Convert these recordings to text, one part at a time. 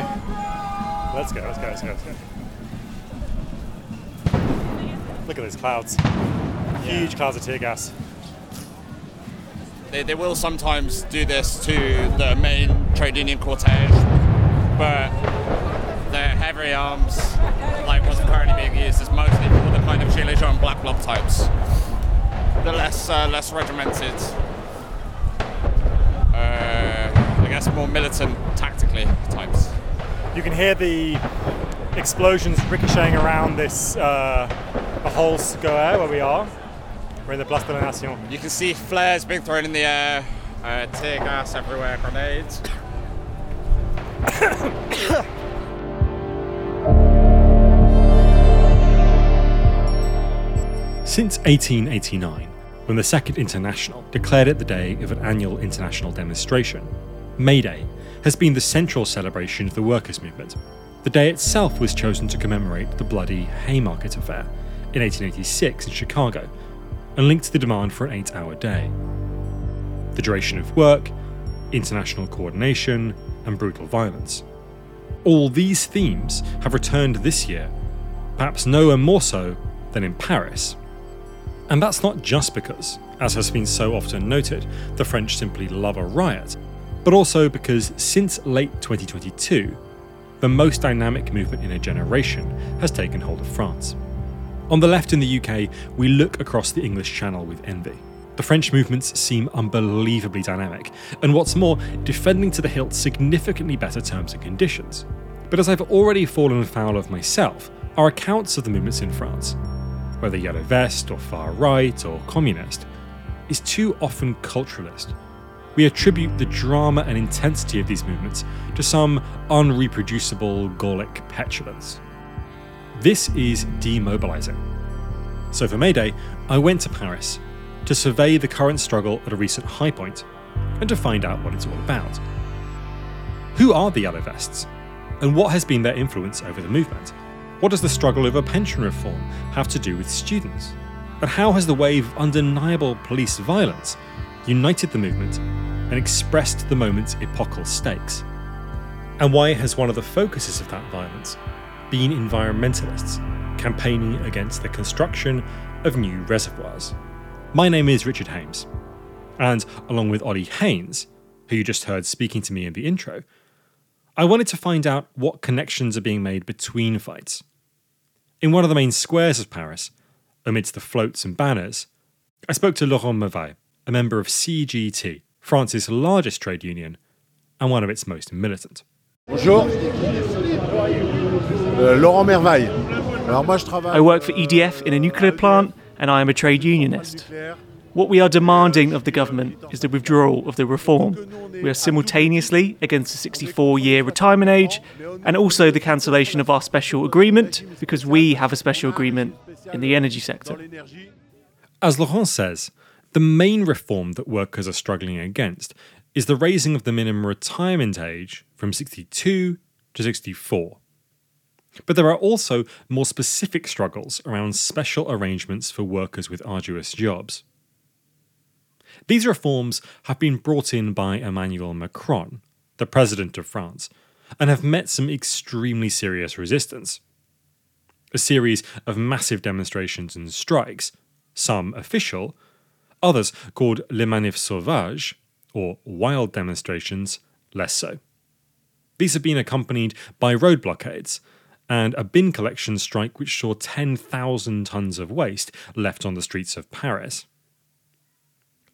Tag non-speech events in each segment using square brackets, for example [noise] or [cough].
go. Let's go, let's go, let's go, let's go. Look at those clouds. Huge clouds of tear gas. They, they will sometimes do this to the main trade union cortege, but the heavy arms, like what's currently being used, is mostly for the kind of Gilets jaunes black bloc types. The less uh, less regimented, uh, I guess more militant tactically types. You can hear the explosions ricocheting around this uh, a whole square where we are. We're in the Place de la Nation. You can see flares being thrown in the air, uh, tear gas everywhere, grenades. Since 1889, when the Second International declared it the day of an annual international demonstration, May Day has been the central celebration of the workers' movement. The day itself was chosen to commemorate the bloody Haymarket affair in 1886 in Chicago and linked to the demand for an eight hour day. The duration of work, international coordination, and brutal violence. All these themes have returned this year, perhaps nowhere more so than in Paris. And that's not just because, as has been so often noted, the French simply love a riot, but also because since late 2022, the most dynamic movement in a generation has taken hold of France. On the left in the UK, we look across the English Channel with envy. The French movements seem unbelievably dynamic, and what's more, defending to the hilt significantly better terms and conditions. But as I've already fallen foul of myself, our accounts of the movements in France, whether yellow vest or far right or communist, is too often culturalist. We attribute the drama and intensity of these movements to some unreproducible Gallic petulance. This is demobilizing. So for May Day, I went to Paris to survey the current struggle at a recent high point and to find out what it's all about. Who are the Yellow Vests? And what has been their influence over the movement? What does the struggle over pension reform have to do with students? And how has the wave of undeniable police violence united the movement and expressed the moment's epochal stakes? And why has one of the focuses of that violence been environmentalists campaigning against the construction of new reservoirs? My name is Richard Hames, and along with Olly Haynes, who you just heard speaking to me in the intro, I wanted to find out what connections are being made between fights. In one of the main squares of Paris, amidst the floats and banners, I spoke to Laurent Merveille, a member of CGT, France's largest trade union, and one of its most militant. Bonjour. Euh, Laurent Merveille. Alors moi je travaille. I work for EDF in a nuclear plant and I am a trade unionist. What we are demanding of the government is the withdrawal of the reform. We are simultaneously against the 64 year retirement age and also the cancellation of our special agreement because we have a special agreement in the energy sector. As Laurent says, the main reform that workers are struggling against is the raising of the minimum retirement age from 62 to 64. But there are also more specific struggles around special arrangements for workers with arduous jobs. These reforms have been brought in by Emmanuel Macron, the president of France, and have met some extremely serious resistance. A series of massive demonstrations and strikes, some official, others called Les Manifs Sauvages, or wild demonstrations, less so. These have been accompanied by road blockades and a bin collection strike which saw 10,000 tons of waste left on the streets of Paris.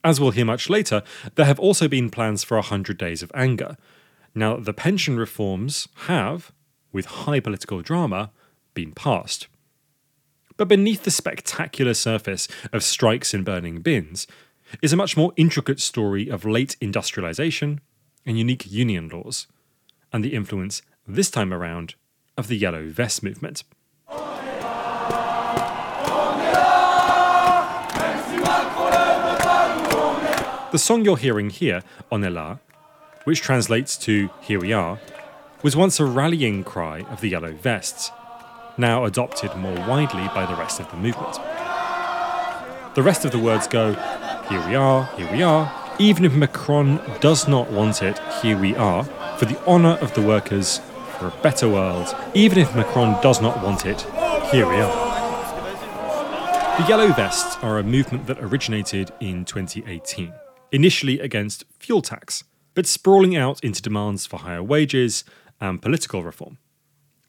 As we'll hear much later, there have also been plans for 100 days of anger. Now, the pension reforms have, with high political drama, been passed. But beneath the spectacular surface of strikes and burning bins is a much more intricate story of late industrialization and unique union laws, and the influence, this time around, of the Yellow Vest movement. The song you're hearing here, On est which translates to Here We Are, was once a rallying cry of the Yellow Vests, now adopted more widely by the rest of the movement. The rest of the words go, Here we are, here we are, even if Macron does not want it, here we are, for the honour of the workers, for a better world. Even if Macron does not want it, here we are. The Yellow Vests are a movement that originated in 2018, initially against fuel tax, but sprawling out into demands for higher wages and political reform.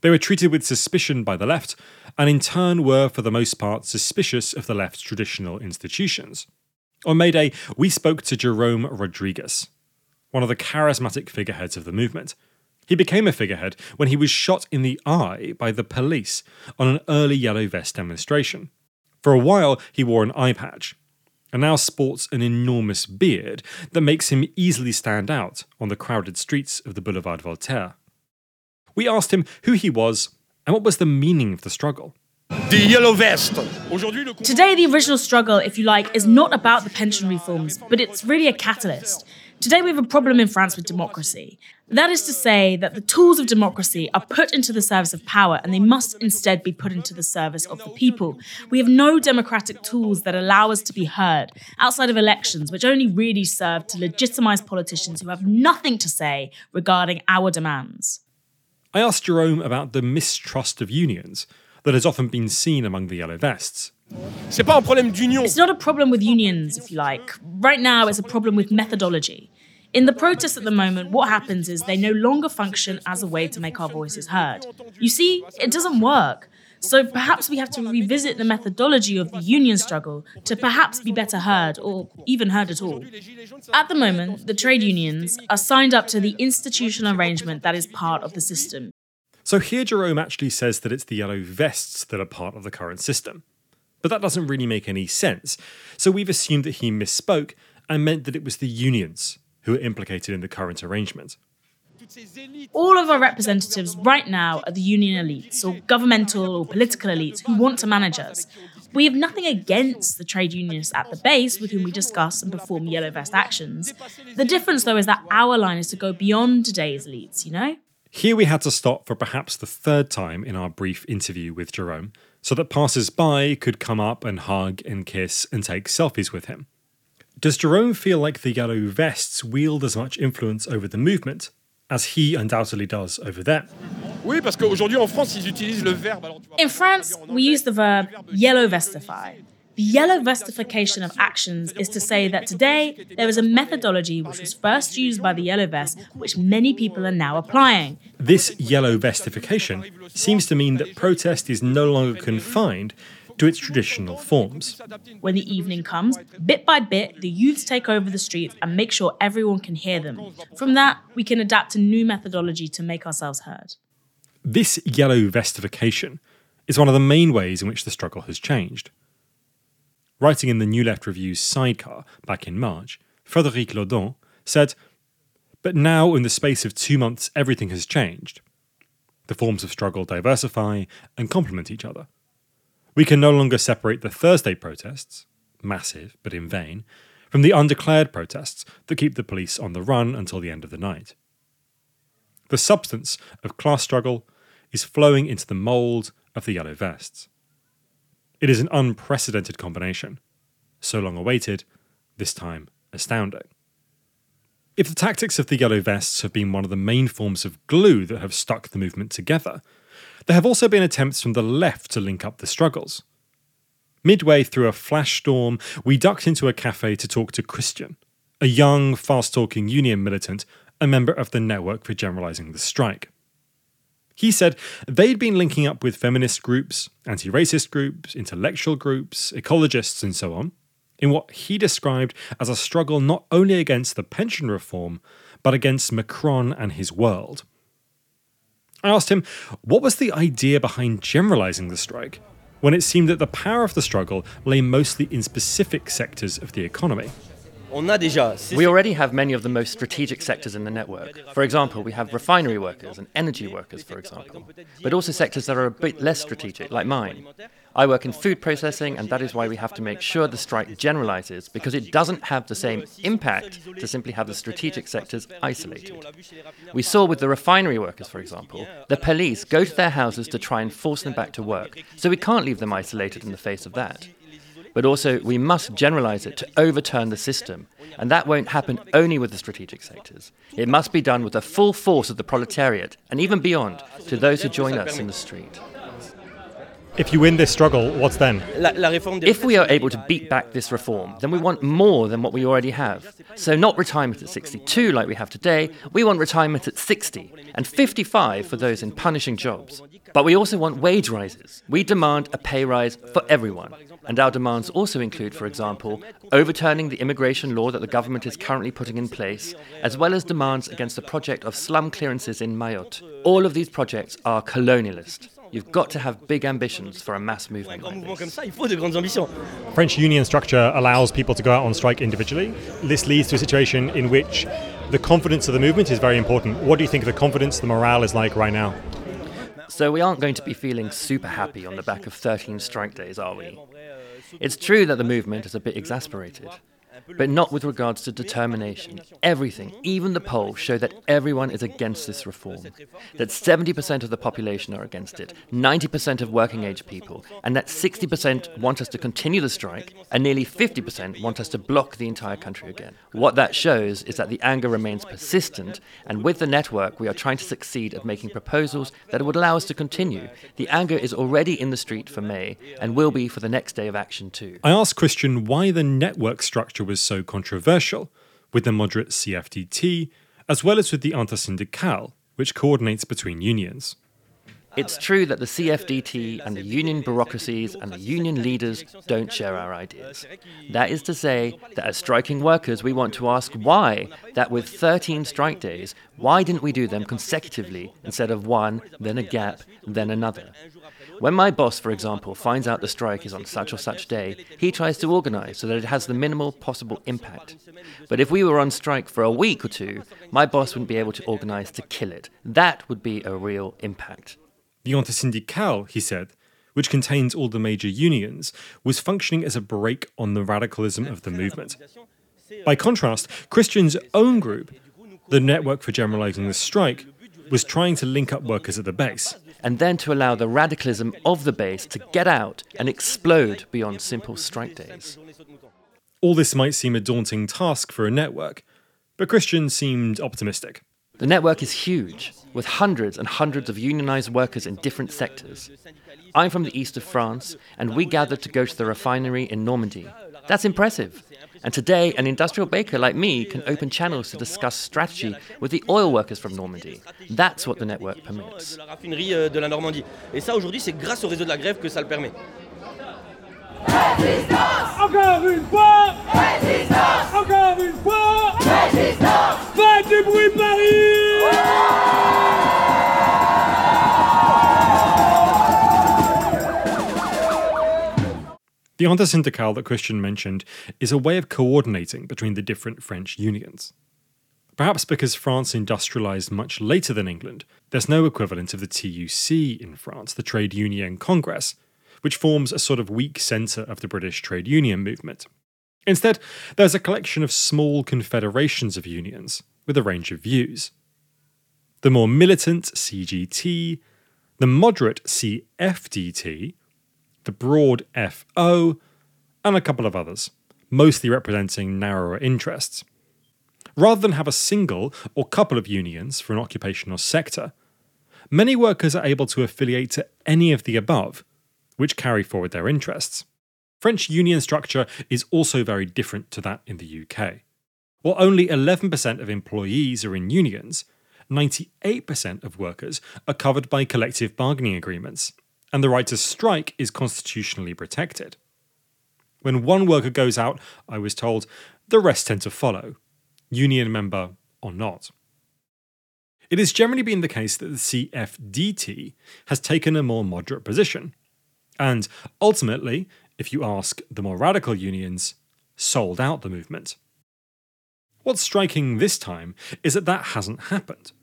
They were treated with suspicion by the left, and in turn were, for the most part, suspicious of the left's traditional institutions. On May Day, we spoke to Jerome Rodrigues, one of the charismatic figureheads of the movement. He became a figurehead when he was shot in the eye by the police on an early Yellow Vest demonstration. For a while, he wore an eye patch, and now sports an enormous beard that makes him easily stand out on the crowded streets of the Boulevard Voltaire. We asked him who he was and what was the meaning of the struggle. The Yellow Vest. Today, the original struggle, if you like, is not about the pension reforms, but it's really a catalyst. Today, we have a problem in France with democracy. That is to say, that the tools of democracy are put into the service of power and they must instead be put into the service of the people. We have no democratic tools that allow us to be heard outside of elections, which only really serve to legitimize politicians who have nothing to say regarding our demands. I asked Jerome about the mistrust of unions that has often been seen among the Yellow Vests. C'est pas un problème d'union. It's not a problem with unions, if you like. Right now, it's a problem with methodology. In the protests at the moment, what happens is they no longer function as a way to make our voices heard. You see, it doesn't work. So perhaps we have to revisit the methodology of the union struggle to perhaps be better heard or even heard at all. At the moment, the trade unions are signed up to the institutional arrangement that is part of the system. So here Jerome actually says that it's the Yellow Vests that are part of the current system. But that doesn't really make any sense, so we've assumed that he misspoke and meant that it was the unions who are implicated in the current arrangement. All of our representatives right now are the union elites or governmental or political elites who want to manage us. We have nothing against the trade unionists at the base with whom we discuss and perform yellow vest actions. The difference, though, is that our line is to go beyond today's elites, you know? Here we had to stop for perhaps the third time in our brief interview with Jerome, so that passers by could come up and hug and kiss and take selfies with him. Does Jerome feel like the Yellow Vests wield as much influence over the movement as he undoubtedly does over there? Oui, parce qu'aujourd'hui en France, ils utilisent le verbe. alors, tu vois, In France, we use the verb yellow vestify. The yellow vestification of actions is to say that today there is a methodology which was first used by the yellow vest, which many people are now applying. This yellow vestification seems to mean that protest is no longer confined to its traditional forms. When the evening comes, bit by bit, the youths take over the streets and make sure everyone can hear them. From that, we can adapt a new methodology to make ourselves heard. This yellow vestification is one of the main ways in which the struggle has changed. Writing in the New Left Review's sidecar back in March, Frédéric Lordon said, But now, in the space of two months, everything has changed. The forms of struggle diversify and complement each other. We can no longer separate the Thursday protests, massive but in vain, from the undeclared protests that keep the police on the run until the end of the night. The substance of class struggle is flowing into the mould of the Yellow Vests. It is an unprecedented combination, so long awaited, this time astounding. If the tactics of the Yellow Vests have been one of the main forms of glue that have stuck the movement together, there have also been attempts from the left to link up the struggles. Midway through a flash storm, we ducked into a cafe to talk to Christian, a young, fast talking union militant, a member of the Network for Generalizing the Strike. He said they'd been linking up with feminist groups, anti racist groups, intellectual groups, ecologists, and so on, in what he described as a struggle not only against the pension reform, but against Macron and his world. I asked him what was the idea behind generalizing the strike, when it seemed that the power of the struggle lay mostly in specific sectors of the economy. On a déjà. We already have many of the most strategic sectors in the network. For example, we have refinery workers and energy workers, for example, but also sectors that are a bit less strategic, like mine. I work in food processing, and that is why we have to make sure the strike generalizes, because it doesn't have the same impact to simply have the strategic sectors isolated. We saw with the refinery workers, for example, the police go to their houses to try and force them back to work, so we can't leave them isolated in the face of that. But also, we must generalize it to overturn the system. And that won't happen only with the strategic sectors. It must be done with the full force of the proletariat, and even beyond, to those who join us in the street. If you win this struggle, what's then? If we are able to beat back this reform, then we want more than what we already have. So, not retirement at 62 like we have today, we want retirement at 60 and 55 for those in punishing jobs. But we also want wage rises. We demand a pay rise for everyone. And our demands also include, for example, overturning the immigration law that the government is currently putting in place, as well as demands against the project of slum clearances in Mayotte. All of these projects are colonialist. You've got to have big ambitions for a mass movement like this. French union structure allows people to go out on strike individually. This leads to a situation in which the confidence of the movement is very important. What do you think the confidence, the morale is like right now? So we aren't going to be feeling super happy on the back of 13 strike days, are we? It's true that the movement is a bit exasperated but not with regards to determination. Everything, even the polls, show that everyone is against this reform, that 70% of the population are against it, 90% of working age people, and that 60% want us to continue the strike, and nearly 50% want us to block the entire country again. What that shows is that the anger remains persistent, and with the network, we are trying to succeed at making proposals that would allow us to continue. The anger is already in the street for May, and will be for the next day of action too. I asked Christian why the network structure was so controversial, with the moderate CFDT, as well as with the Intersyndicale, which coordinates between unions. It's true that the CFDT and the union bureaucracies and the union leaders don't share our ideas. That is to say, that as striking workers, we want to ask why, that with 13 strike days, why didn't we do them consecutively instead of one, then a gap, then another? When my boss, for example, finds out the strike is on such or such day, he tries to organize so that it has the minimal possible impact. But if we were on strike for a week or two, my boss wouldn't be able to organize to kill it. That would be a real impact. The Intersyndicale, he said, which contains all the major unions, was functioning as a brake on the radicalism of the movement. By contrast, Christian's own group, the Network for Generalizing the Strike, was trying to link up workers at the base and then to allow the radicalism of the base to get out and explode beyond simple strike days. All this might seem a daunting task for a network, but Christian seemed optimistic. The network is huge, with hundreds and hundreds of unionized workers in different sectors. I'm from the east of France, and we gathered to go to the refinery in Normandy. That's impressive. And today, an industrial baker like me can open channels to discuss strategy with the oil workers from Normandy. That's what the network permits. Euh, Et ça, aujourd'hui, c'est grâce au réseau de la grève que ça le permet. Résistance! Encore une fois! Résistance! Encore une fois! Résistance! Faites du bruit Paris The Intersyndicale that Christian mentioned is a way of coordinating between the different French unions. Perhaps because France industrialised much later than England, there's no equivalent of the TUC in France, the Trade Union Congress, which forms a sort of weak centre of the British trade union movement. Instead, there's a collection of small confederations of unions with a range of views. The more militant CGT, the moderate CFDT, the broad FO, and a couple of others, mostly representing narrower interests. Rather than have a single or couple of unions for an occupational sector, many workers are able to affiliate to any of the above, which carry forward their interests. French union structure is also very different to that in the UK. While only 11% of employees are in unions, 98% of workers are covered by collective bargaining agreements, and the right to strike is constitutionally protected. When one worker goes out, I was told, the rest tend to follow, union member or not. It has generally been the case that the CFDT has taken a more moderate position, and ultimately, if you ask the more radical unions, sold out the movement. What's striking this time is that that hasn't happened.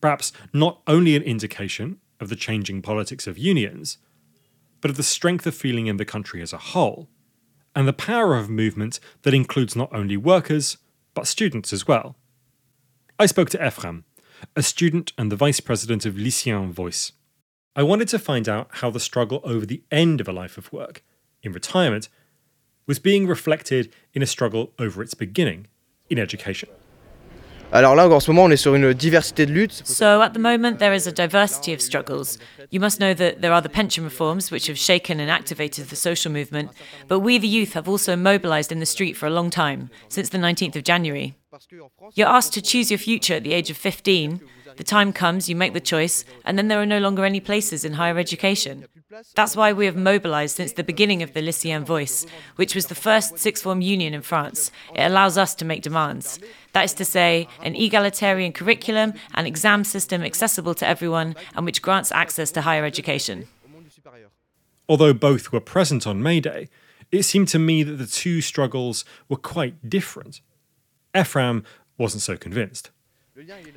Perhaps not only an indication of the changing politics of unions, but of the strength of feeling in the country as a whole, and the power of movement that includes not only workers, but students as well. I spoke to Ephraim, a student and the vice president of Lycéen Voice. I wanted to find out how the struggle over the end of a life of work, in retirement, was being reflected in a struggle over its beginning in education. Alors là, en ce moment, on est sur une diversité de luttes. So at the moment, there is a diversity of struggles. You must know that there are the pension reforms, which have shaken and activated the social movement, but we, the youth, have also mobilised in the street for a long time, since the 19th of January. You're asked to choose your future at the age of 15. The time comes, you make the choice, and then there are no longer any places in higher education. That's why we have mobilised since the beginning of the Lycéen Voice, which was the first sixth form union in France. It allows us to make demands. That is to say, an egalitarian curriculum an exam system accessible to everyone and which grants access to higher education. Although both were present on May Day, it seemed to me that the two struggles were quite different. Ephraim wasn't so convinced.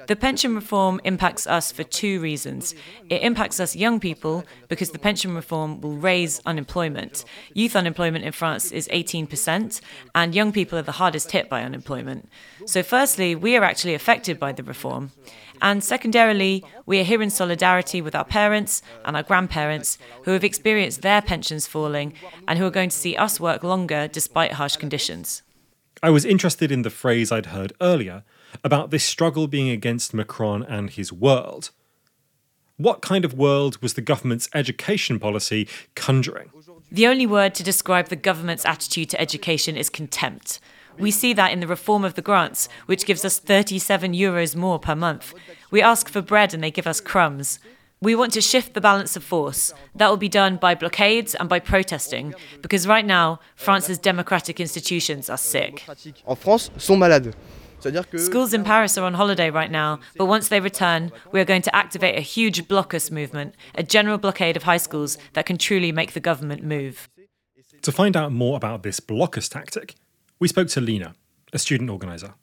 The pension reform impacts us for two reasons. It impacts us young people because the pension reform will raise unemployment. Youth unemployment in France is 18%, and young people are the hardest hit by unemployment. So, firstly, we are actually affected by the reform. And secondarily, we are here in solidarity with our parents and our grandparents who have experienced their pensions falling and who are going to see us work longer despite harsh conditions. I was interested in the phrase I'd heard earlier about this struggle being against Macron and his world. What kind of world was the government's education policy conjuring? The only word to describe the government's attitude to education is contempt. We see that in the reform of the grants, which gives us 37 euros more per month. We ask for bread and they give us crumbs. We want to shift the balance of force. That will be done by blockades and by protesting, because right now, France's democratic institutions are sick. En France, sont malades. Schools in Paris are on holiday right now, but once they return, we are going to activate a huge blockus movement, a general blockade of high schools that can truly make the government move. To find out more about this blockus tactic, we spoke to Lena, a student organizer.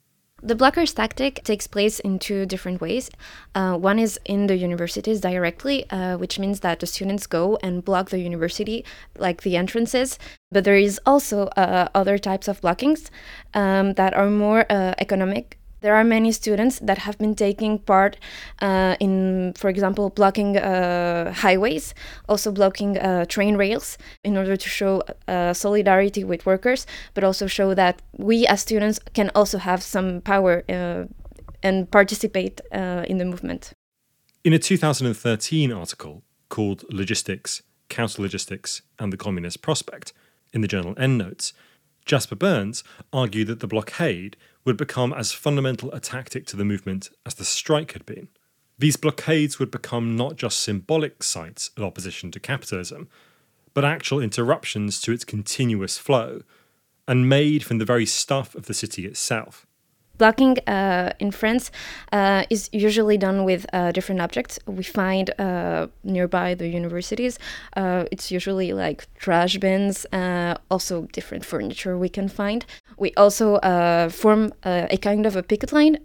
The blockus tactic takes place in two different ways. Uh, one is in the universities directly, uh, which means that the students go and block the university, like the entrances. But there is also uh, other types of blockings um, that are more uh, economic there are many students that have been taking part uh, in, for example, blocking uh, highways, also blocking uh, train rails in order to show uh, solidarity with workers, but also show that we as students can also have some power uh, and participate uh, in the movement. In a 2013 article called Logistics, Counter Logistics, and the Communist Prospect in the journal Endnotes, Jasper Bernes argued that the blockade would become as fundamental a tactic to the movement as the strike had been. These blockades would become not just symbolic sites of opposition to capitalism, but actual interruptions to its continuous flow, and made from the very stuff of the city itself. Blocking uh, in France uh, is usually done with uh, different objects we find uh, nearby the universities. Uh, it's usually like trash bins, uh, also different furniture we can find. We also form a kind of a picket line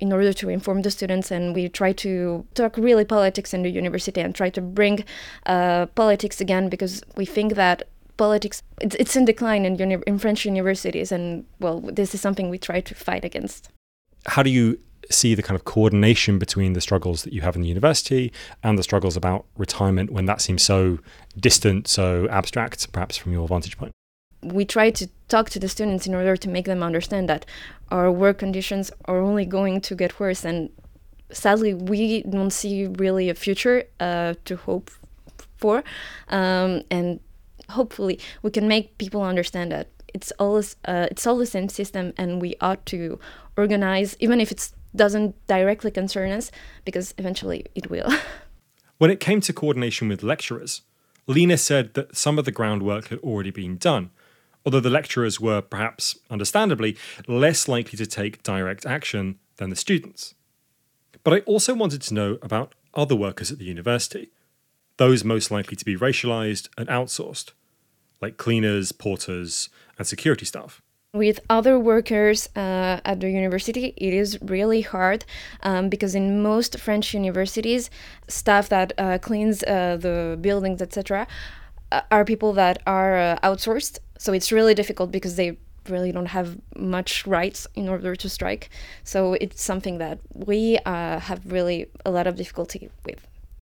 in order to inform the students, and we try to talk really politics in the university and try to bring politics again because we think that politics it's, it's in decline in, uni- in French universities, and well, this is something we try to fight against. How do you see the kind of coordination between the struggles that you have in the university and the struggles about retirement when that seems so distant, so abstract, perhaps from your vantage point? We try to talk to the students in order to make them understand that our work conditions are only going to get worse, and sadly, we don't see really a future uh, to hope for. Um, and hopefully we can make people understand that it's always uh, it's all the same system and we ought to organize even if it doesn't directly concern us because eventually it will. [laughs] When it came to coordination with lecturers lena said that some of the groundwork had already been done although the lecturers were perhaps understandably less likely to take direct action than the students. But i also wanted to know about other workers at the university those most likely to be racialized and outsourced like cleaners, porters, and security staff. With other workers uh, at the university, it is really hard um, because in most French universities, staff that uh, cleans uh, the buildings, etc., uh, are people that are uh, outsourced. So it's really difficult because they really don't have much rights in order to strike. So it's something that we uh, have really a lot of difficulty with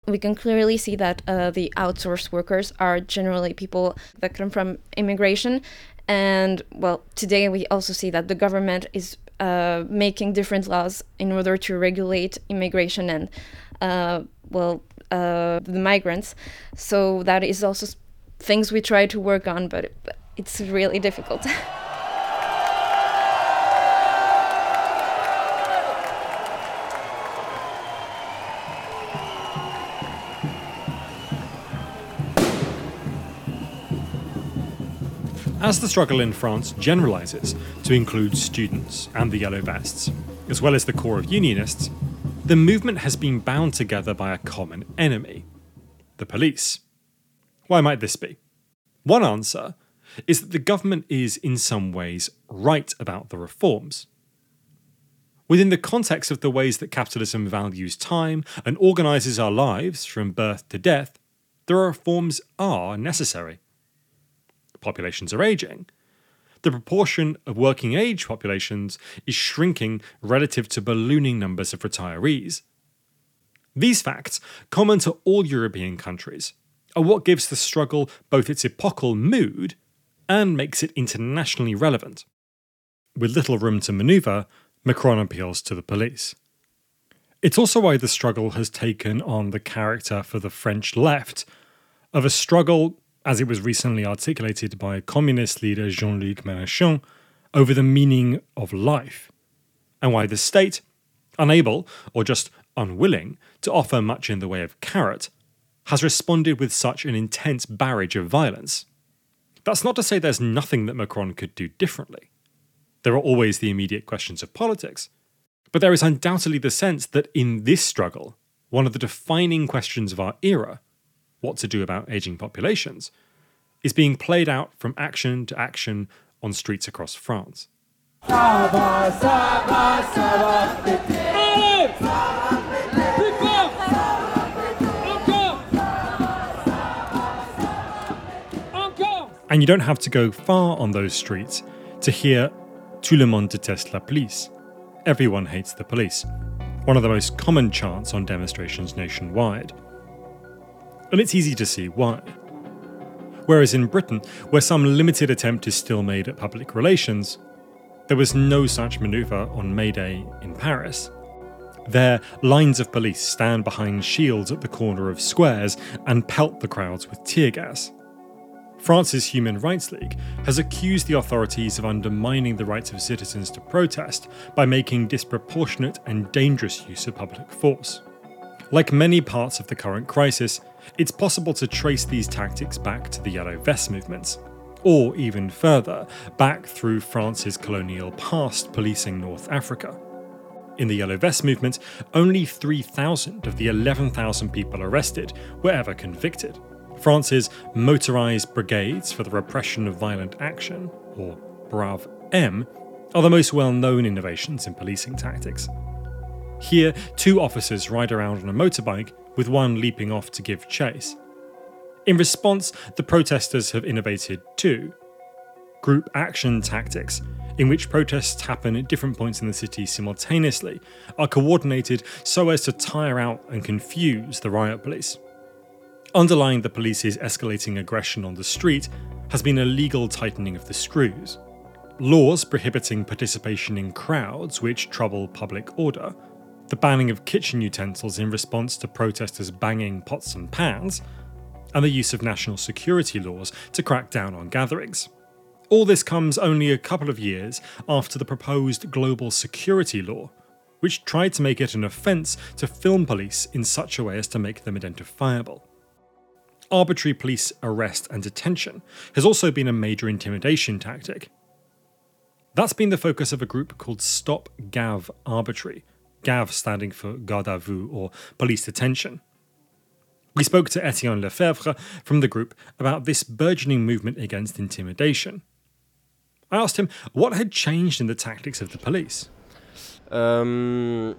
we can clearly see that uh, the outsourced workers are generally people that come from immigration And well, today we also see that the government is uh, making different laws in order to regulate immigration and, uh, well, uh, the migrants. So that is also things we try to work on, but it's really difficult. [laughs] As the struggle in France generalises to include students and the Yellow Vests, as well as the core of Unionists, the movement has been bound together by a common enemy the police. Why might this be? One answer is that the government is, in some ways, right about the reforms. Within the context of the ways that capitalism values time and organises our lives from birth to death, the reforms are necessary populations are aging, the proportion of working age populations is shrinking relative to ballooning numbers of retirees. These facts, common to all European countries, are what gives the struggle both its epochal mood and makes it internationally relevant. With little room to manoeuvre, Macron appeals to the police. It's also why the struggle has taken on the character for the French left of a struggle as it was recently articulated by communist leader Jean Luc Mélenchon, over the meaning of life, and why the state, unable or just unwilling to offer much in the way of carrot, has responded with such an intense barrage of violence. That's not to say there's nothing that Macron could do differently. There are always the immediate questions of politics, but there is undoubtedly the sense that in this struggle, one of the defining questions of our era what to do about aging populations, is being played out from action to action on streets across France. And you don't have to go far on those streets to hear Tout le monde déteste la police. Everyone hates the police. One of the most common chants on demonstrations nationwide and it's easy to see why. Whereas in Britain, where some limited attempt is still made at public relations, there was no such manoeuvre on May Day in Paris. There, lines of police stand behind shields at the corner of squares and pelt the crowds with tear gas. France's Human Rights League has accused the authorities of undermining the rights of citizens to protest by making disproportionate and dangerous use of public force. Like many parts of the current crisis, it's possible to trace these tactics back to the Yellow Vest movements, or even further, back through France's colonial past policing North Africa. In the Yellow Vest movement, only 3,000 of the 11,000 people arrested were ever convicted. France's motorised brigades for the repression of violent action, or BRAV M, are the most well known innovations in policing tactics. Here, two officers ride around on a motorbike with one leaping off to give chase. In response, the protesters have innovated too group action tactics, in which protests happen at different points in the city simultaneously, are coordinated so as to tire out and confuse the riot police. Underlying the police's escalating aggression on the street has been a legal tightening of the screws. Laws prohibiting participation in crowds which trouble public order the banning of kitchen utensils in response to protesters banging pots and pans, and the use of national security laws to crack down on gatherings. All this comes only a couple of years after the proposed global security law, which tried to make it an offence to film police in such a way as to make them identifiable. Arbitrary police arrest and detention has also been a major intimidation tactic. That's been the focus of a group called Stop Gav Arbitrary, GAV standing for Garde à Vue or police detention. We spoke to Etienne Lefebvre from the group about this burgeoning movement against intimidation. I asked him what had changed in the tactics of the police. Um,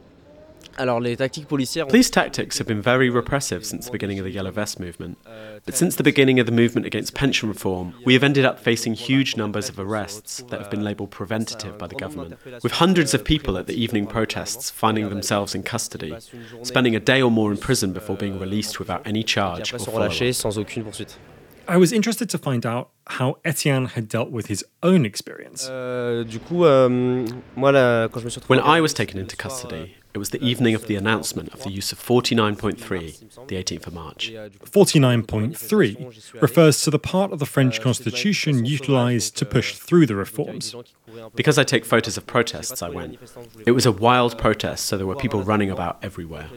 Police tactics have been very repressive since the beginning of the Yellow Vest movement. But since the beginning of the movement against pension reform, we have ended up facing huge numbers of arrests that have been labelled preventative by the government, with hundreds of people at the evening protests finding themselves in custody, spending a day or more in prison before being released without any charge or follow-up. I was interested to find out how Etienne had dealt with his own experience. Euh, when I was taken into custody, it was the evening of the announcement of the use of 49.3, the 18th of March. 49.3 refers to the part of the French constitution utilised to push through the reforms. Because I take photos of protests, I went. It was a wild protest, so there were people running about everywhere.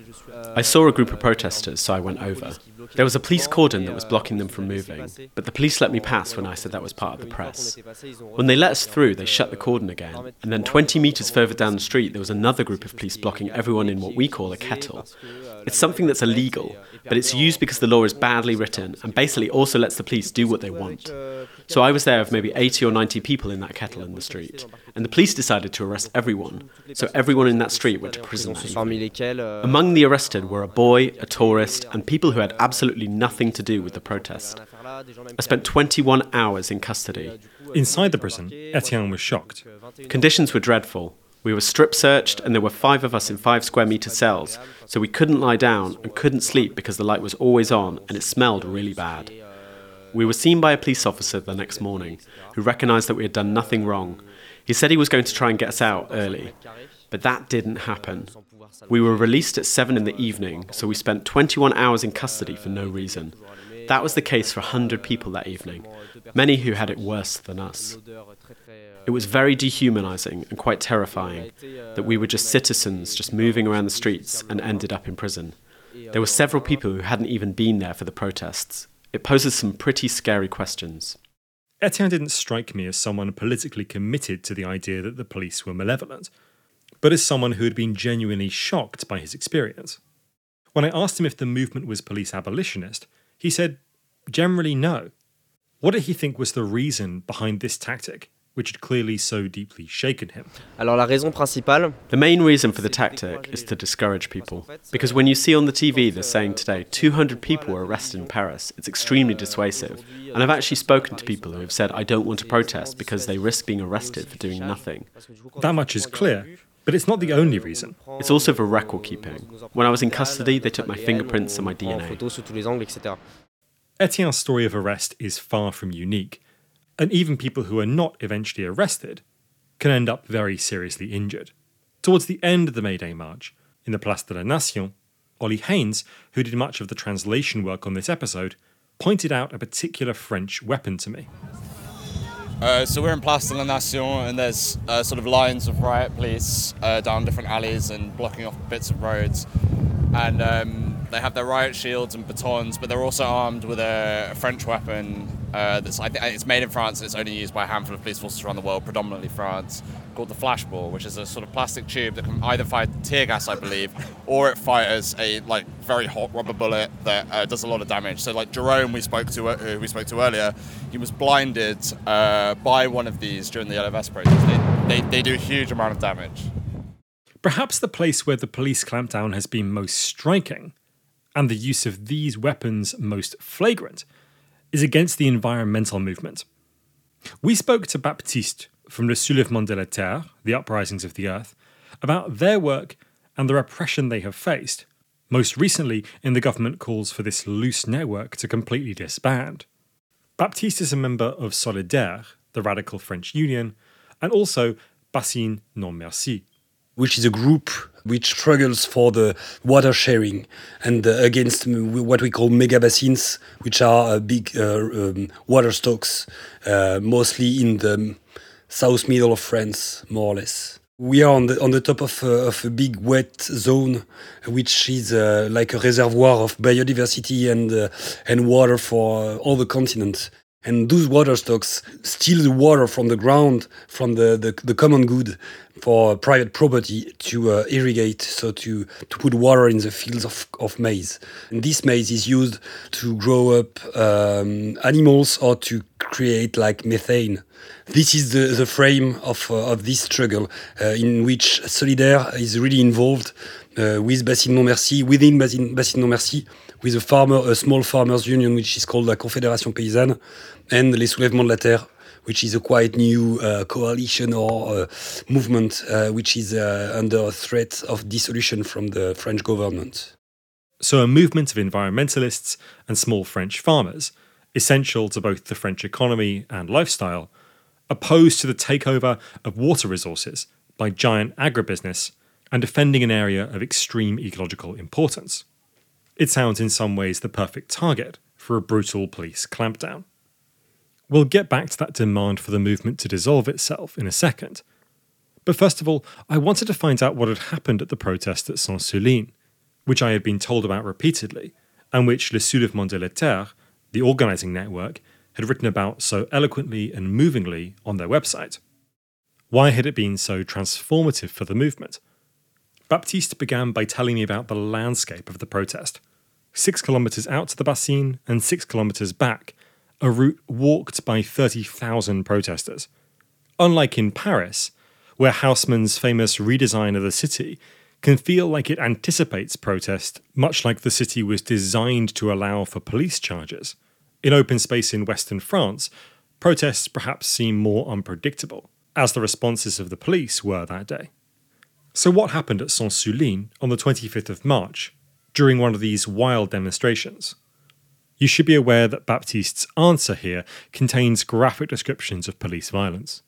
I saw a group of protesters, so I went over. There was a police cordon that was blocking them from moving, but the police let me pass when I said that was part of the press. When they let us through, they shut the cordon again, and then 20 metres further down the street, there was another group of police blocking everyone in what we call a kettle. It's something that's illegal, but it's used because the law is badly written and basically also lets the police do what they want. So I was there with maybe 80 or 90 people in that kettle in the street, and the police decided to arrest everyone. So everyone in that street went to prison. Among the arrested were a boy, a tourist, and people who had absolutely nothing to do with the protest. I spent 21 hours in custody. Inside the prison, Etienne was shocked. Conditions were dreadful. We were strip searched, and there were five of us in five square metre cells, so we couldn't lie down and couldn't sleep because the light was always on and it smelled really bad. We were seen by a police officer the next morning who recognised that we had done nothing wrong. He said he was going to try and get us out early, but that didn't happen. We were released at 7 in the evening, so we spent 21 hours in custody for no reason. That was the case for 100 people that evening, many who had it worse than us. It was very dehumanizing and quite terrifying that we were just citizens just moving around the streets and ended up in prison. There were several people who hadn't even been there for the protests. It poses some pretty scary questions. Etienne didn't strike me as someone politically committed to the idea that the police were malevolent, but as someone who had been genuinely shocked by his experience. When I asked him if the movement was police abolitionist, he said, generally no. What did he think was the reason behind this tactic? Which had clearly so deeply shaken him. Alors la raison principale, the main reason for the tactic is to discourage people. Because when you see on the TV they're saying today 200 people were arrested in Paris, it's extremely dissuasive. And I've actually spoken to people who have said I don't want to protest because they risk being arrested for doing nothing. That much is clear. But it's not the only reason. It's also for record keeping. When I was in custody, they took my fingerprints and my DNA. Etienne's story of arrest is far from unique and even people who are not eventually arrested can end up very seriously injured. Towards the end of the May Day March, in the Place de la Nation, Olly Haynes, who did much of the translation work on this episode, pointed out a particular French weapon to me. Uh, so we're in Place de la Nation, and there's uh, sort of lines of riot police uh, down different alleys and blocking off bits of roads. And um, they have their riot shields and batons, but they're also armed with a, French weapon uh, that's I it's made in France and it's only used by a handful of police forces around the world, predominantly France, called the flashball, which is a sort of plastic tube that can either fire tear gas, I believe, [laughs] or it fires a like very hot rubber bullet that uh, does a lot of damage. So like Jerome, we spoke to uh, who we spoke to earlier, he was blinded uh, by one of these during the Yellow Vest protest. They, they, they do a huge amount of damage. Perhaps the place where the police clampdown has been most striking, and the use of these weapons most flagrant is against the environmental movement. We spoke to Baptiste from Le Soulèvement de la Terre, the Uprisings of the Earth, about their work and the repression they have faced, most recently in the government calls for this loose network to completely disband. Baptiste is a member of Solidaire, the radical French union, and also Bassine Non Merci, which is a group which struggles for the water sharing and uh, against what we call mega basins, which are uh, big uh, um, water stocks, uh, mostly in the south middle of France, more or less. We are on the on the top of, uh, of a big wet zone, which is uh, like a reservoir of biodiversity and and water for all the continent. And those water stocks steal the water from the ground, from the, the, the common good for private property to uh, irrigate, so to, to put water in the fields of, of maize. And this maize is used to grow up um, animals or to create like methane. This is the, the frame of, uh, of this struggle uh, in which Solidaire is really involved uh, with Bassine Non Merci, within Bassine, Bassine Non Merci, with a farmer, a small farmers union, which is called la Confédération Paysanne, and les Soulèvements de la Terre, which is a quite new uh, coalition or uh, movement uh, which is uh, under threat of dissolution from the French government. So, a movement of environmentalists and small French farmers essential to both the French economy and lifestyle, opposed to the takeover of water resources by giant agribusiness and defending an area of extreme ecological importance. It sounds in some ways the perfect target for a brutal police clampdown. We'll get back to that demand for the movement to dissolve itself in a second. But first of all, I wanted to find out what had happened at the protest at Sainte-Soline, which I had been told about repeatedly, and which Le Soulèvement de la Terre, the organising network, had written about so eloquently and movingly on their website. Why had it been so transformative for the movement? Baptiste began by telling me about the landscape of the protest. Six kilometres out to the Bassin and six kilometres back, a route walked by 30,000 protesters. Unlike in Paris, where Haussmann's famous redesign of the city can feel like it anticipates protest, much like the city was designed to allow for police charges. In open space in Western France, protests perhaps seem more unpredictable, as the responses of the police were that day. So, what happened at Sainte-Soline on the 25th of March during one of these wild demonstrations? You should be aware that Baptiste's answer here contains graphic descriptions of police violence.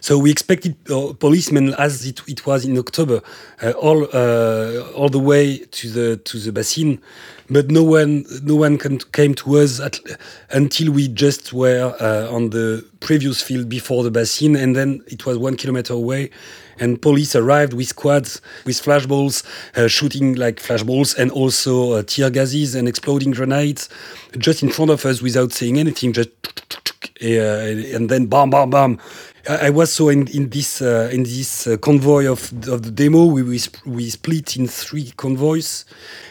So we expected uh, policemen, as it, it, was in October, uh, all uh, all the way to the to the basin, but no one no one came to us at, until we just were uh, on the previous field before the basin, and then it was one kilometer away, and police arrived with squads with flashballs, uh, shooting like flashballs, and also uh, tear gases and exploding grenades, just in front of us without saying anything, just and then bam bam bam I was so in, in this uh, in this uh, convoy of, of the demo. We, we, we split in three convoys,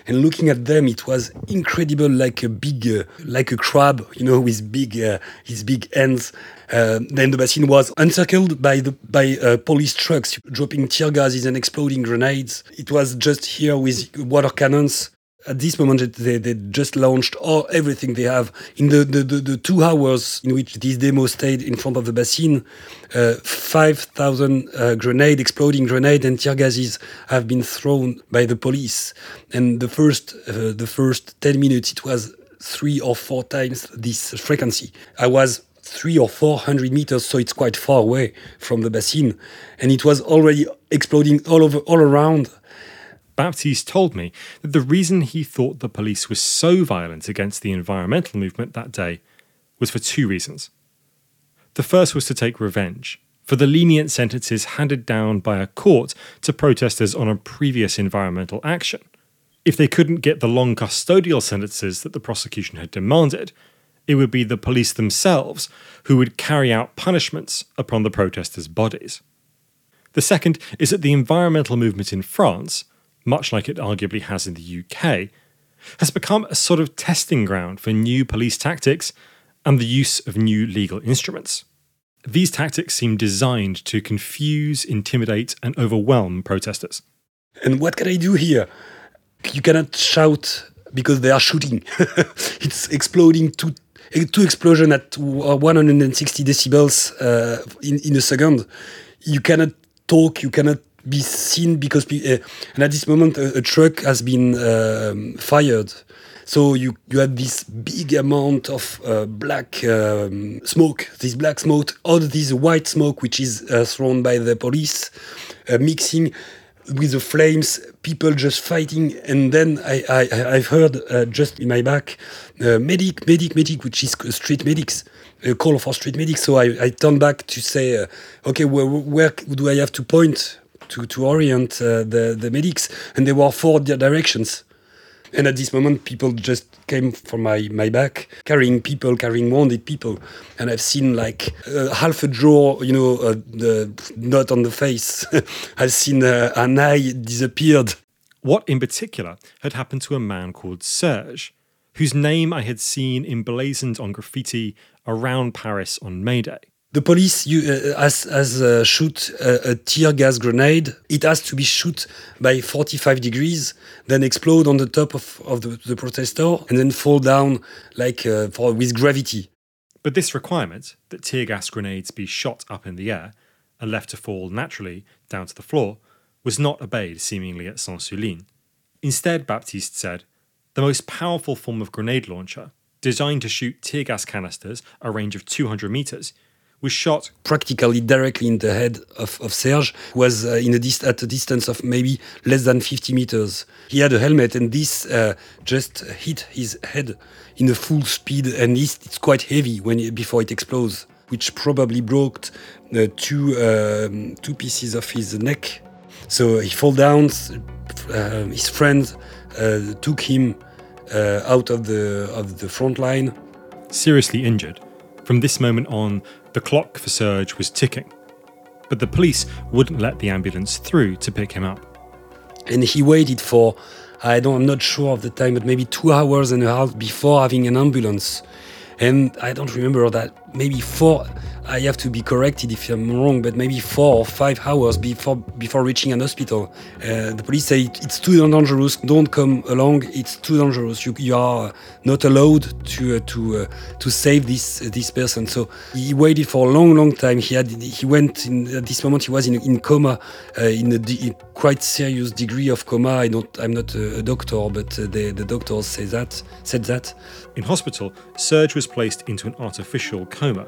and looking at them, it was incredible, like a big uh, like a crab, you know, with big uh, his big hands. Uh, then the basin was encircled by the by uh, police trucks dropping tear gases and exploding grenades. It was just here with water cannons at this moment they, they just launched all everything they have in the, the, the, the two hours in which this demo stayed in front of the basin. Uh, 5000 uh, grenade exploding grenade and tear gases have been thrown by the police. And the first uh, the first 10 minutes it was three or four times this frequency. I was three or four hundred meters, so it's quite far away from the basin, and it was already exploding all over, all around. Baptiste told me that the reason he thought the police was so violent against the environmental movement that day was for two reasons. The first was to take revenge for the lenient sentences handed down by a court to protesters on a previous environmental action. If they couldn't get the long custodial sentences that the prosecution had demanded, it would be the police themselves who would carry out punishments upon the protesters' bodies. The second is that the environmental movement in France much like it arguably has in the UK, has become a sort of testing ground for new police tactics and the use of new legal instruments. These tactics seem designed to confuse, intimidate, and overwhelm protesters. And what can I do here? You cannot shout because they are shooting. [laughs] it's exploding two, two explosions at 160 decibels uh, in, in a second. You cannot talk, you cannot be seen because uh, and at this moment a, a truck has been um, fired. So you you had this big amount of uh, black um, smoke this black smoke all this white smoke which is uh, thrown by the police uh, mixing with the flames people just fighting. And then i, I i've heard uh, just in my back medic medic medic which is street medics a call for street medics. So i i turn back to say okay where, where do i have to point to, to orient uh, the, the medics, and there were four directions. And at this moment, people just came from my, my back, carrying people, carrying wounded people. And I've seen like uh, half a jaw, you know, uh, the not on the face. [laughs] I've seen uh, an eye disappeared. What in particular had happened to a man called Serge, whose name I had seen emblazoned on graffiti around Paris on May Day? The police you, uh, has, has uh, shoot a, a, tear gas grenade. It has to be shot by 45 degrees, then explode on the top of, of the, the protester, and then fall down like uh, for, with gravity. But this requirement that tear gas grenades be shot up in the air and left to fall naturally down to the floor was not obeyed seemingly at Sainte-Soline. Instead, Baptiste said, the most powerful form of grenade launcher designed to shoot tear gas canisters a range of 200 meters, was shot practically directly in the head of, of Serge, was uh, in a dist- at a distance of maybe less than 50 meters. He had a helmet, and this uh, just hit his head in a full speed, and it's, it's quite heavy when before it explodes, which probably broke uh, two um, two pieces of his neck. So he fell down. Uh, his friends uh, took him uh, out of the of the front line, seriously injured. From this moment on, the clock for Serge was ticking, but the police wouldn't let the ambulance through to pick him up. And he waited for, I don't, I'm not sure of the time, but maybe two hours and a half before having an ambulance. And I don't remember that, maybe four, I have to be corrected if I'm wrong, but maybe four or five hours before before reaching an hospital. Uh, the police say it's too dangerous. Don't come along. It's too dangerous. You, you are not allowed to uh, to uh, to save this this person. So he waited for a long, long time. He had he went in at this moment. He was in in coma, uh, in a quite serious degree of coma. I don't. I'm not a, doctor, but uh, the the doctors say that said that. In hospital, Serge was placed into an artificial coma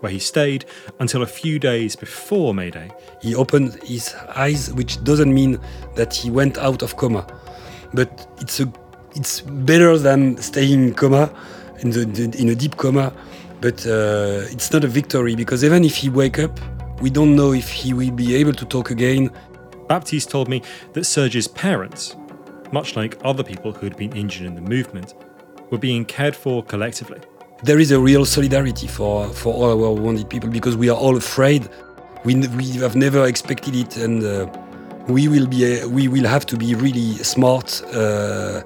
where he stayed until a few days before Mayday. He opened his eyes, which doesn't mean that he went out of coma, but it's a it's better than staying in coma, in the, the in a deep coma. But uh, it's not a victory because even if he wake up, we don't know if he will be able to talk again. Baptiste told me that Serge's parents, much like other people who had been injured in the movement, were being cared for collectively there is a real solidarity for, for all our wounded people because we are all afraid. We, we have never expected it, and uh, we will be we will have to be really smart uh,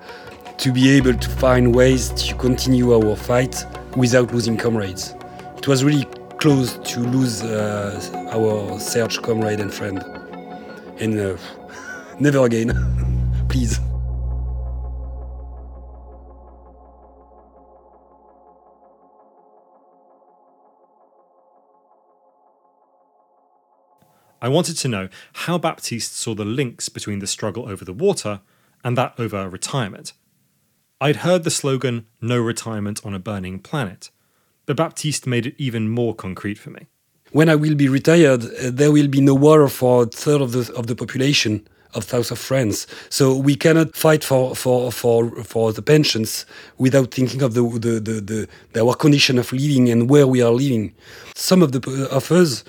to be able to find ways to continue our fight without losing comrades. It was really close to lose uh, our Serge comrade and friend, and uh, never again, [laughs] please. I wanted to know how Baptiste saw the links between the struggle over the water and that over retirement. I'd heard the slogan, No retirement on a burning planet, but Baptiste made it even more concrete for me. When I will be retired, uh, there will be no water for a third of the, of the population of south of France. So we cannot fight for, for, for, for the pensions without thinking of the, the, the, the, our condition of living and where we are living. Some of the of us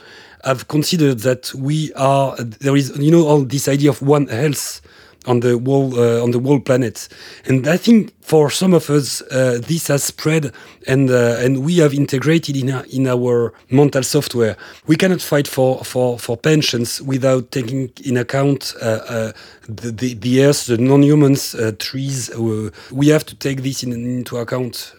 have considered that we are there is you know all this idea of one health on the whole uh, on the whole planet, and I think for some of us uh, this has spread and uh, and we have integrated in our, in our mental software. We cannot fight for for, for pensions without taking in account uh, uh, the, the, the earth, the non-humans, uh, trees. we have to take this in, into account.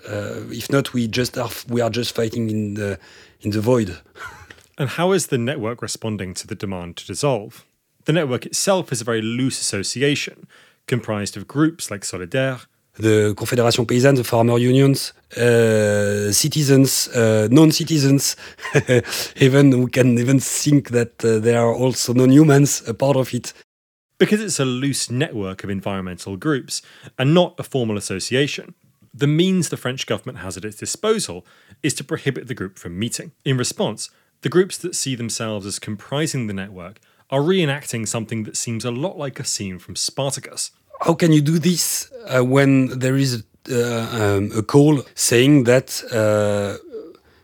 if not, we just are we are just fighting in the in the void. [laughs] And how is the network responding to the demand to dissolve? The network itself is a very loose association, comprised of groups like Solidaire, the Confédération Paysanne, the farmer unions, uh, citizens, uh, non-citizens. [laughs] even we can even think that uh, there are also non-humans a part of it. Because it's a loose network of environmental groups and not a formal association, the means the French government has at its disposal is to prohibit the group from meeting. In response, the groups that see themselves as comprising the network are reenacting something that seems a lot like a scene from Spartacus. How can you do this uh, when there is uh, um, a call saying that uh,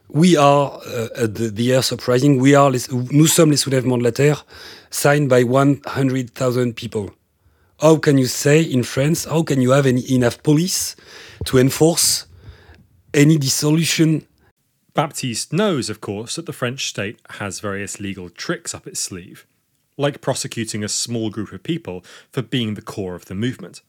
we are uh, the, the Earth Uprising, we are les, nous sommes les soulèvements de la Terre, signed by 100,000 people? How can you say in France, how can you have any, enough police to enforce any dissolution Baptiste knows, of course, that the French state has various legal tricks up its sleeve, like prosecuting a small group of people for being the core of the movement.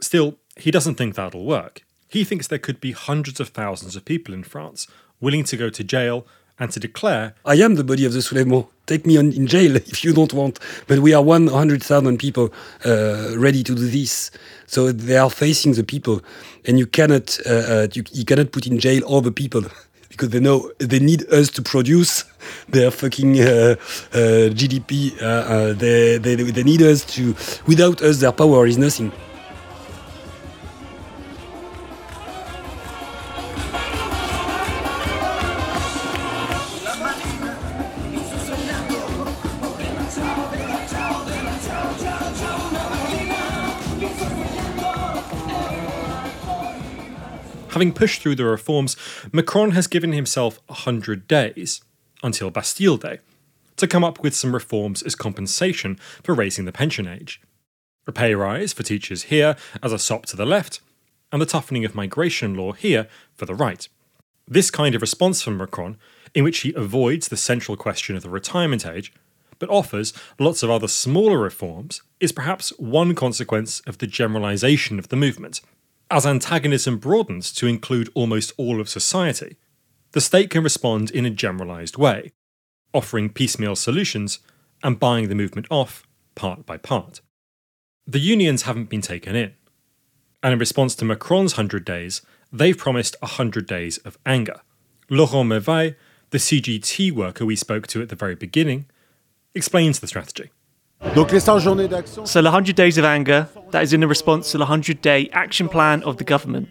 Still, he doesn't think that'll work. He thinks there could be hundreds of thousands of people in France willing to go to jail and to declare I am the body of the Soulèvement. Take me in jail [laughs] if you don't want. But we are 100,000 people uh, ready to do this. So they are facing the people. And you cannot, uh, uh, you, you cannot put in jail all the people. [laughs] because they know they need us to produce [laughs] their fucking uh, uh, GDP. Uh, uh, they, they, they need us to. Without us, their power is nothing. Having pushed through the reforms, Macron has given himself 100 days, until Bastille Day, to come up with some reforms as compensation for raising the pension age. A pay rise for teachers here as a sop to the left, and the toughening of migration law here for the right. This kind of response from Macron, in which he avoids the central question of the retirement age, but offers lots of other smaller reforms, is perhaps one consequence of the generalisation of the movement. As antagonism broadens to include almost all of society, the state can respond in a generalised way, offering piecemeal solutions and buying the movement off part by part. The unions haven't been taken in, and in response to Macron's 100 days, they've promised 100 days of anger. Laurent Merveille, the CGT worker we spoke to at the very beginning, explains the strategy. So, the 100 days of anger, that is in a response to the 100 day action plan of the government.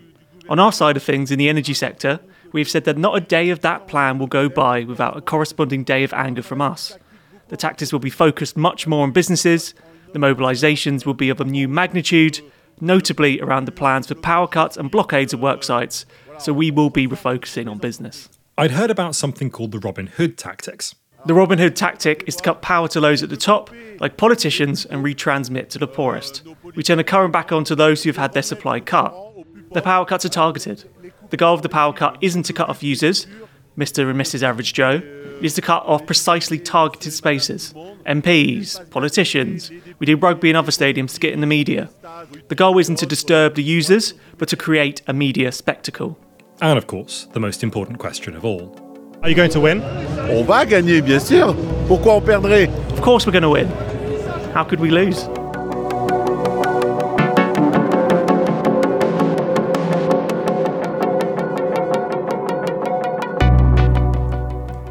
On our side of things, in the energy sector, we've said that not a day of that plan will go by without a corresponding day of anger from us. The tactics will be focused much more on businesses, the mobilisations will be of a new magnitude, notably around the plans for power cuts and blockades of work sites, so we will be refocusing on business. I'd heard about something called the Robin Hood tactics. The Robin Hood tactic is to cut power to those at the top, like politicians, and retransmit to the poorest. We turn the current back on to those who have had their supply cut. The power cuts are targeted. The goal of the power cut isn't to cut off users, Mr. and Mrs. Average Joe, it is to cut off precisely targeted spaces. MPs, politicians, we do rugby and other stadiums to get in the media. The goal isn't to disturb the users, but to create a media spectacle. And of course, the most important question of all are you going to win? On va gagner, bien sûr. Pourquoi on perdrait? Of course we're going to win. How could we lose?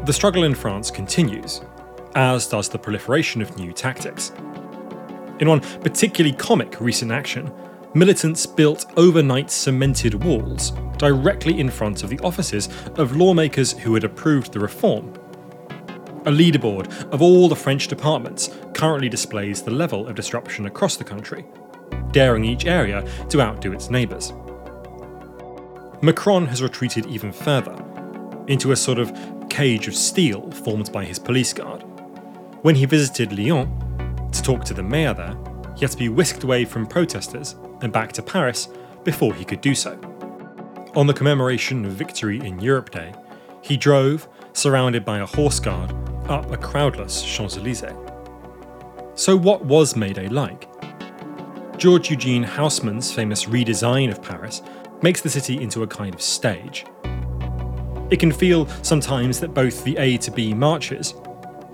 The struggle in France continues, as does the proliferation of new tactics. In one particularly comic recent action, militants built overnight cemented walls directly in front of the offices of lawmakers who had approved the reform. A leaderboard of all the French departments currently displays the level of disruption across the country, daring each area to outdo its neighbours. Macron has retreated even further, into a sort of cage of steel formed by his police guard. When he visited Lyon to talk to the mayor there, he had to be whisked away from protesters and back to Paris before he could do so. On the commemoration of Victory in Europe Day, he drove, surrounded by a horse guard, up a crowdless Champs Elysees. So, what was May Day like? George Eugene Haussmann's famous redesign of Paris makes the city into a kind of stage. It can feel sometimes that both the A to B marches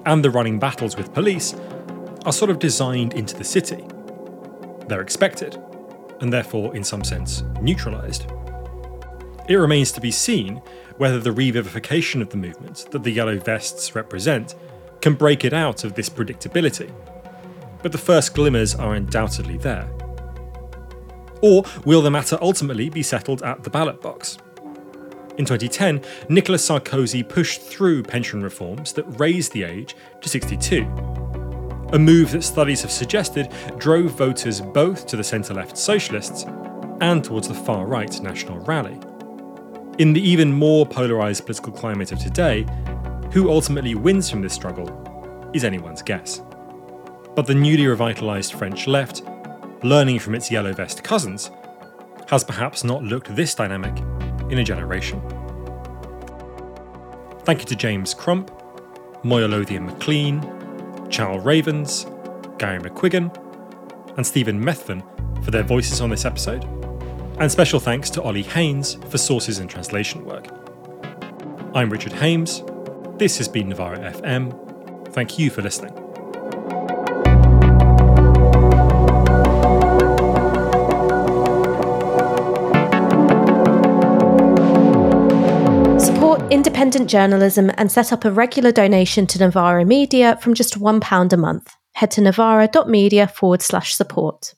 and the running battles with police are sort of designed into the city. They're expected, and therefore, in some sense, neutralised. It remains to be seen whether the revivification of the movement that the Yellow Vests represent can break it out of this predictability. But the first glimmers are undoubtedly there. Or will the matter ultimately be settled at the ballot box? In 2010, Nicolas Sarkozy pushed through pension reforms that raised the age to 62. A move that studies have suggested drove voters both to the centre left socialists and towards the far right National Rally. In the even more polarised political climate of today, who ultimately wins from this struggle is anyone's guess. But the newly revitalised French left, learning from its yellow vest cousins, has perhaps not looked this dynamic in a generation. Thank you to James Crump, Moya Lothian McLean, Chal Ravens, Gary McQuiggan, and Stephen Methven for their voices on this episode. And special thanks to Olly Haynes for sources and translation work. I'm Richard Hames. This has been Novara FM. Thank you for listening. Independent journalism and set up a regular donation to Novara Media from just £1 a month. Head to novara.media forward slash support.